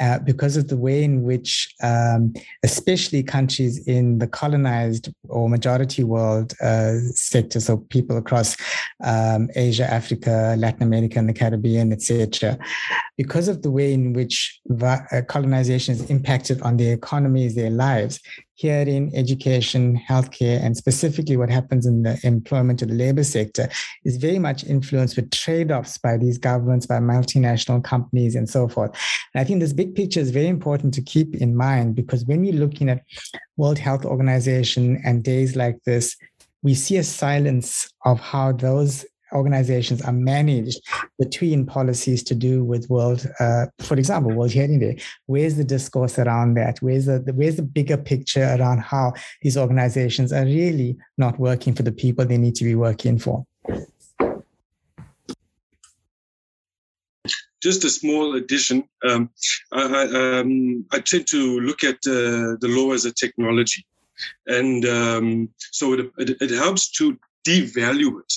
uh, because of the way in which, um, especially countries in the colonized or majority world, uh, sector, so people across um, Asia, Africa, Latin America, and the Caribbean, etc. Because of the way in which uh, colonization is impacted on their economies, their lives, here in education, healthcare, and specifically what happens in the employment of the labor sector is very much influenced with trade-offs by these governments, by multinational companies, and so forth. And I think this big picture is very important to keep in mind because when we're looking at World Health Organization and days like this, we see a silence of how those organizations are managed between policies to do with world, uh, for example, World Hearing Day. Where's the discourse around that? Where's the, where's the bigger picture around how these organizations are really not working for the people they need to be working for? Just a small addition. Um, I, um, I, tend to look at uh, the law as a technology. And um, so it, it, it, helps to devalue it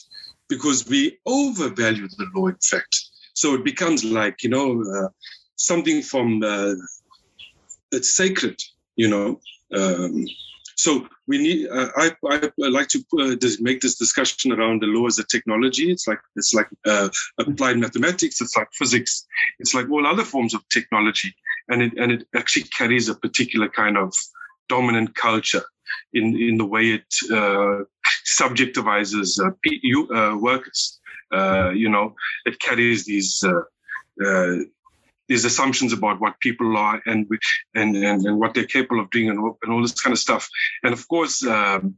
because we overvalue the law, in fact. So it becomes like, you know, uh, something from, it's sacred, you know. Um, so we need. Uh, I, I, I like to uh, make this discussion around the law as a technology. It's like it's like uh, applied mathematics. It's like physics. It's like all other forms of technology, and it and it actually carries a particular kind of dominant culture in, in the way it uh, subjectivizes uh, uh, workers. Uh, you know, it carries these uh, uh, these assumptions about what people are and and and, and what they're capable of doing and, and all this kind of stuff. And of course. Um,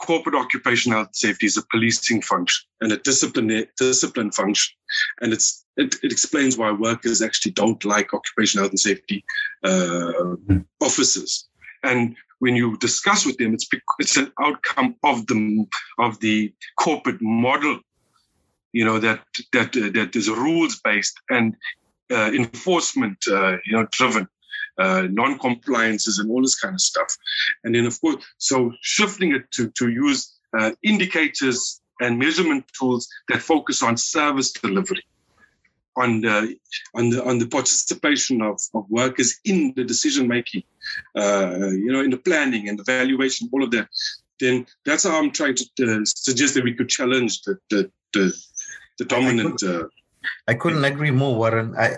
corporate occupational health safety is a policing function and a discipline discipline function, and it's it, it explains why workers actually don't like occupational health and safety uh, officers and when you discuss with them, it's it's an outcome of the of the corporate model, you know that that uh, that is rules based and uh, enforcement, uh, you know, driven. Uh, non-compliances and all this kind of stuff, and then of course, so shifting it to to use uh, indicators and measurement tools that focus on service delivery, on the on the on the participation of, of workers in the decision making, uh, you know, in the planning and the valuation, all of that. Then that's how I'm trying to uh, suggest that we could challenge the the the, the dominant. I couldn't, uh, I couldn't agree more, Warren. I,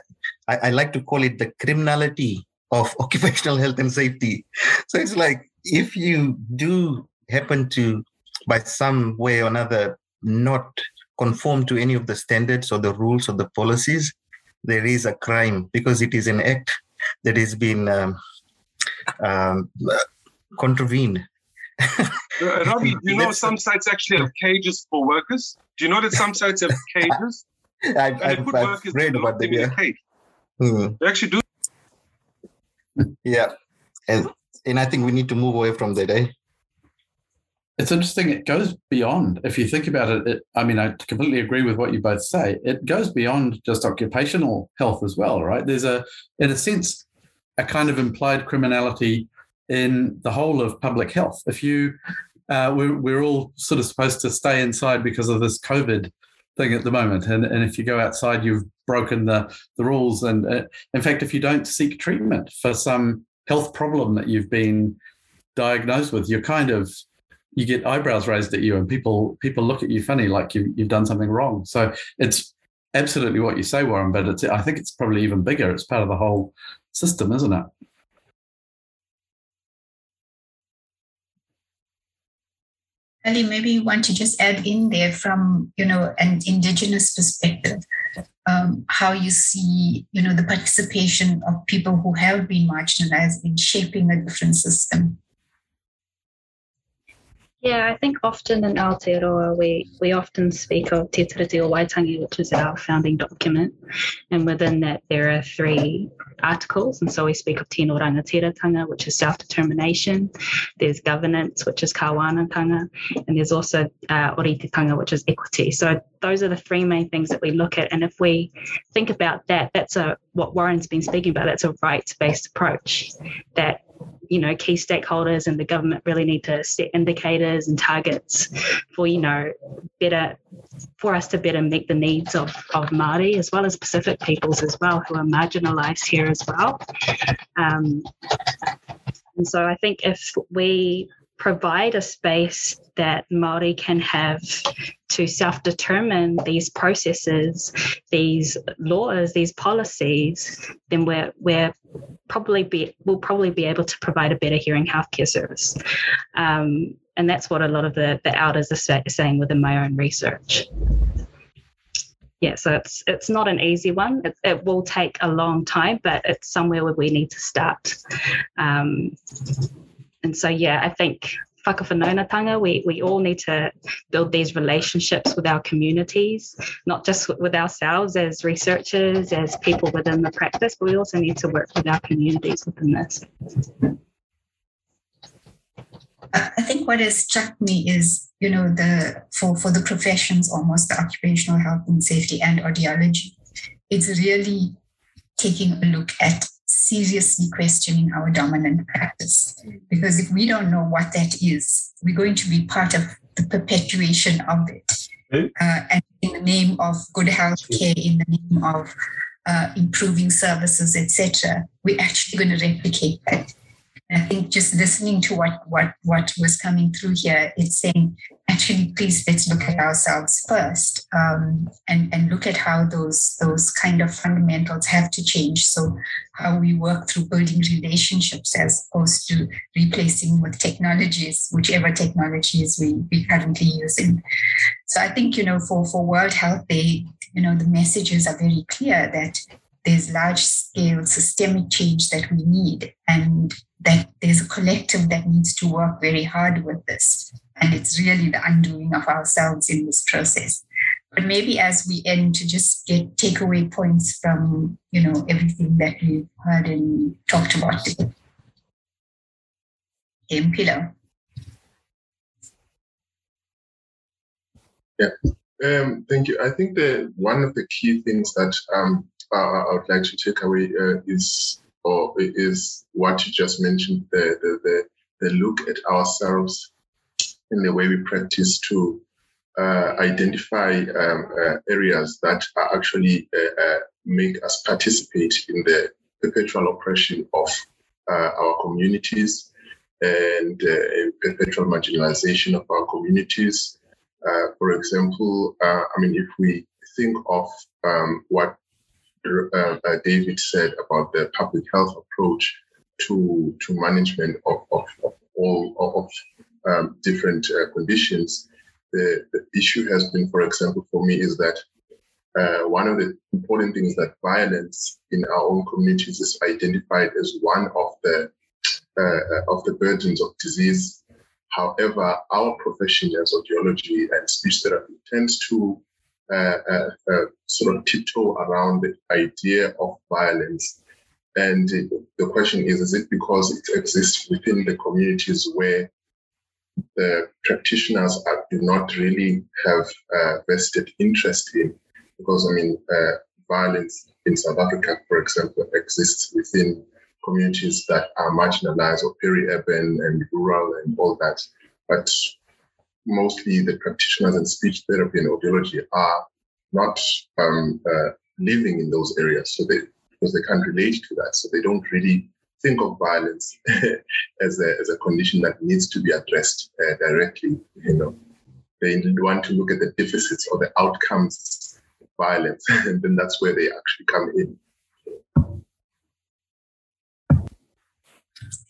I I like to call it the criminality of occupational health and safety. So it's like if you do happen to, by some way or another, not conform to any of the standards or the rules or the policies, there is a crime because it is an act that has been um, um, contravened. uh, Ravi, do you know some sites actually have cages for workers? Do you know that some sites have cages? I've, I've, I've read about them. Yeah. Hmm. They actually do. Yeah, and and I think we need to move away from that. Eh? It's interesting. It goes beyond. If you think about it, it, I mean, I completely agree with what you both say. It goes beyond just occupational health as well, right? There's a, in a sense, a kind of implied criminality in the whole of public health. If you, uh, we're, we're all sort of supposed to stay inside because of this COVID thing at the moment. And, and if you go outside, you've broken the, the rules. And uh, in fact, if you don't seek treatment for some health problem that you've been diagnosed with, you're kind of you get eyebrows raised at you, and people people look at you funny, like you, you've done something wrong. So it's absolutely what you say, Warren. But it's I think it's probably even bigger. It's part of the whole system, isn't it? Ali, maybe you want to just add in there from, you know, an indigenous perspective, um, how you see, you know, the participation of people who have been marginalized in shaping a different system. Yeah, I think often in Aotearoa we, we often speak of Te Tiriti o Waitangi, which is our founding document. And within that, there are three articles. And so we speak of Tino Rangatiratanga, which is self determination. There's governance, which is Kawanatanga. And there's also uh, Ōritetanga, which is equity. So those are the three main things that we look at. And if we think about that, that's a what Warren's been speaking about, that's a rights based approach that you know key stakeholders and the government really need to set indicators and targets for you know better for us to better meet the needs of, of Māori as well as Pacific peoples as well who are marginalised here as well. Um, and so I think if we provide a space that Māori can have to self-determine these processes, these laws, these policies, then we're we're probably be we'll probably be able to provide a better hearing healthcare service. Um, and that's what a lot of the, the elders are saying within my own research. Yeah, so it's it's not an easy one. It, it will take a long time, but it's somewhere where we need to start. Um, and so, yeah, I think whakawhanaungatanga, we, we all need to build these relationships with our communities, not just with ourselves as researchers, as people within the practice, but we also need to work with our communities within this. Uh, I think what has struck me is, you know, the for, for the professions almost the occupational health and safety and audiology, it's really taking a look at seriously questioning our dominant practice. Because if we don't know what that is, we're going to be part of the perpetuation of it. Uh, and in the name of good health care, in the name of uh, improving services, etc., we're actually going to replicate that. I think just listening to what what what was coming through here, it's saying actually, please let's look at ourselves first, um, and and look at how those those kind of fundamentals have to change. So how we work through building relationships as opposed to replacing with technologies, whichever technologies we we currently using. So I think you know for for World Health Day, you know the messages are very clear that there's large scale systemic change that we need and that there's a collective that needs to work very hard with this and it's really the undoing of ourselves in this process. But maybe as we end to just get takeaway points from you know everything that we've heard and talked about today. Game pillow yeah. Um, thank you. I think that one of the key things that um, I would like to take away uh, is or is what you just mentioned the, the, the, the look at ourselves in the way we practice to uh, identify um, uh, areas that are actually uh, uh make us participate in the perpetual oppression of uh, our communities and perpetual marginalization of our communities. for example, I mean, if we think of um, what uh, uh, David said about the public health approach to to management of, of, of all of um, different uh, conditions. The, the, issue has been, for example, for me, is that uh, one of the important things that violence in our own communities is identified as one of the uh, of the burdens of disease. However, our profession as audiology and speech therapy tends to sort of tiptoe around the idea of violence. And the question is, is it because it exists within the communities where the practitioners are, do not really have vested interest in? Because, I mean, uh, violence in South Africa, for example, exists within communities that are marginalized or peri-urban and rural and all that. But mostly the practitioners in speech therapy and audiology are not um, uh, living in those areas, so they because they can't relate to that, so they don't really think of violence as a as a condition that needs to be addressed uh, directly. You know, they want to look at the deficits or the outcomes of violence, and then that's where they actually come in.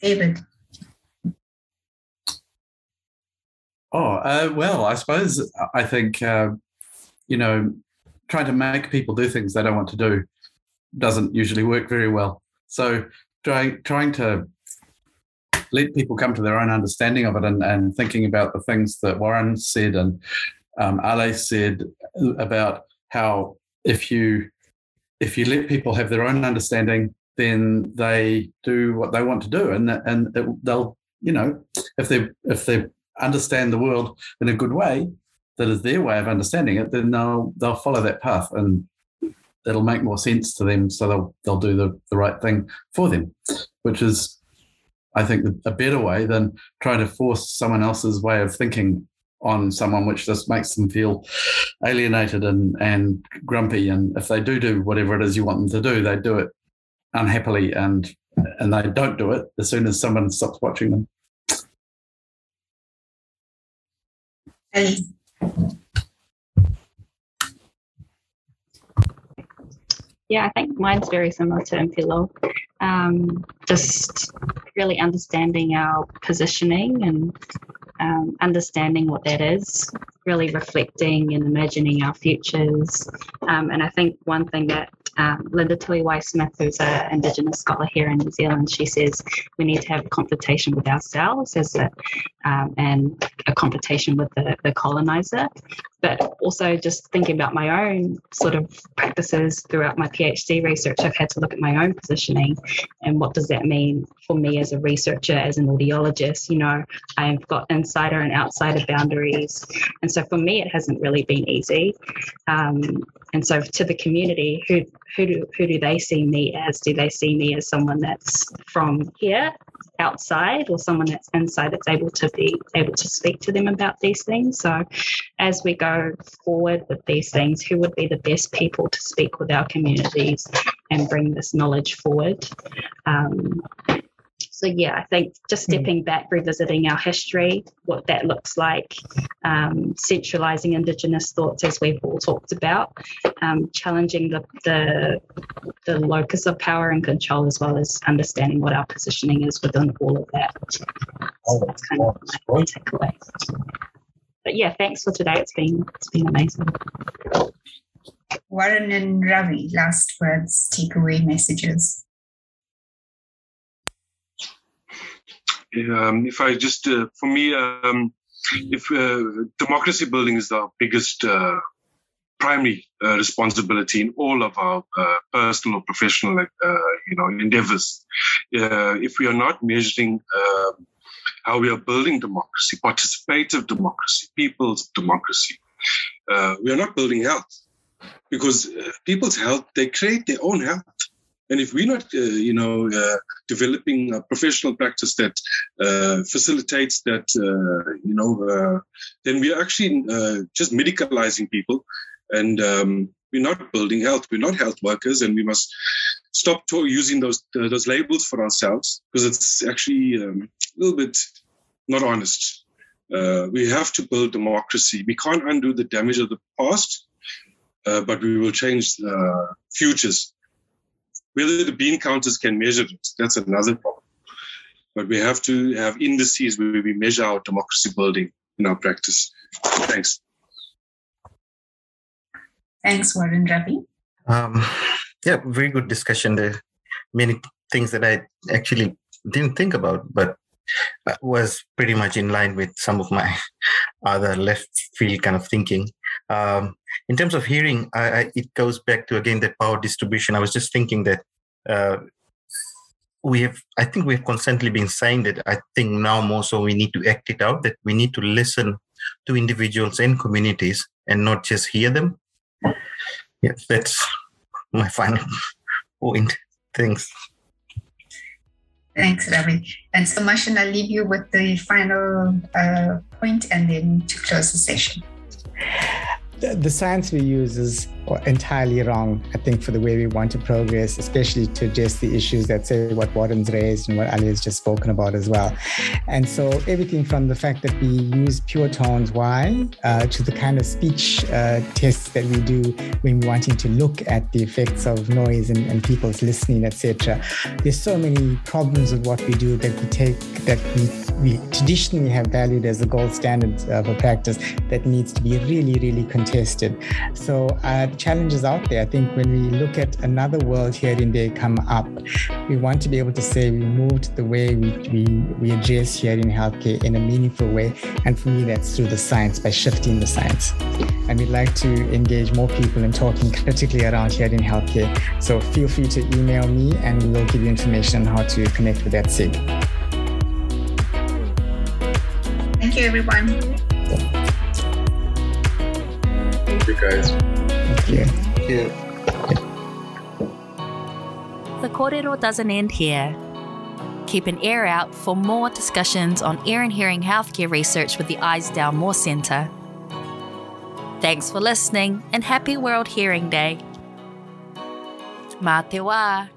David. Oh, uh, well, I suppose I think, uh, you know, trying to make people do things they don't want to do doesn't usually work very well. So trying trying to let people come to their own understanding of it and, and thinking about the things that Warren said and um, Ale said about how if you if you let people have their own understanding, then they do what they want to do, and and they'll you know if they if they understand the world in a good way that is their way of understanding it, then they'll they'll follow that path and it'll make more sense to them. So they'll they'll do the, the right thing for them, which is I think a better way than trying to force someone else's way of thinking on someone, which just makes them feel alienated and and grumpy. And if they do do whatever it is you want them to do, they do it unhappily and and they don't do it as soon as someone stops watching them. Yeah, I think mine's very similar to Mpilo. Um, just really understanding our positioning and um, understanding what that is, really reflecting and imagining our futures. Um, and I think one thing that um, Linda Tuhiwai Smith, who's an Indigenous scholar here in New Zealand, she says we need to have a confrontation with ourselves as a, um, and a confrontation with the, the colonizer. But also just thinking about my own sort of practices throughout my PhD research, I've had to look at my own positioning and what does that mean for me as a researcher, as an audiologist. You know, I've got insider and outsider boundaries. And so for me, it hasn't really been easy. Um, and so to the community, who who do who do they see me as? Do they see me as someone that's from here, outside, or someone that's inside that's able to be able to speak to them about these things? So, as we go forward with these things, who would be the best people to speak with our communities and bring this knowledge forward? Um, so yeah, I think just hmm. stepping back, revisiting our history, what that looks like, um, centralising Indigenous thoughts as we've all talked about, um, challenging the, the the locus of power and control, as well as understanding what our positioning is within all of that. So that's kind of my takeaway. But yeah, thanks for today. It's been it's been amazing. Warren and Ravi, last words, takeaway messages. Um, if I just, uh, for me, um, if uh, democracy building is our biggest uh, primary uh, responsibility in all of our uh, personal or professional, uh, you know, endeavors. if we are not measuring um, how we are building democracy, participative democracy, people's democracy, we are not building health because people's health they create their own health and if we're not, uh, you know, uh, developing a professional practice that uh, facilitates that, uh, you know, uh, then we're actually uh, just medicalizing people, and um, we're not building health. We're not health workers, and we must stop to- using those those labels for ourselves because it's actually um, a little bit not honest. we have to build democracy. We can't undo the damage of the past, but we will change the futures whether the bean counters can measure it, that's another problem. But we have to have indices where we measure our democracy building in our practice. Thanks. Thanks, Warren Ravi. Um, yeah, very good discussion. There many things that I actually didn't think about, but was pretty much in line with some of my other left field kind of thinking. Um, in terms of hearing, I, I, it goes back to again that power distribution. I was just thinking that uh, we have, I think we have constantly been saying that. I think now more so we need to act it out. That we need to listen to individuals and communities and not just hear them. Yes, that's my final point. Thanks. Thanks, Ravi. And so, Mershen, I'll leave you with the final uh, point and then to close the session. The, science we use is entirely wrong, I think, for the way we want to progress, especially to address the issues that say what Warren's raised and what Ali has just spoken about as well. And so everything from the fact that we use pure tones, why, uh, to the kind of speech uh, tests that we do when we're wanting to look at the effects of noise and, and people's listening, etc. There's so many problems with what we do that we take, that we, we traditionally have valued as the gold standard of a practice that needs to be really, really contested. So challenges out there. I think when we look at another world hearing day come up, we want to be able to say we moved the way we, we, we address hearing healthcare in a meaningful way. And for me, that's through the science, by shifting the science. And we'd like to engage more people in talking critically around here in healthcare. So feel free to email me and we'll give you information on how to connect with that SIG. Thank you, everyone. Thank you, guys. Thank you. The kōrero doesn't end here. Keep an ear out for more discussions on ear and hearing healthcare research with the Eisdell Moore Centre. Thanks for listening and happy World Hearing Day. Mā te wā.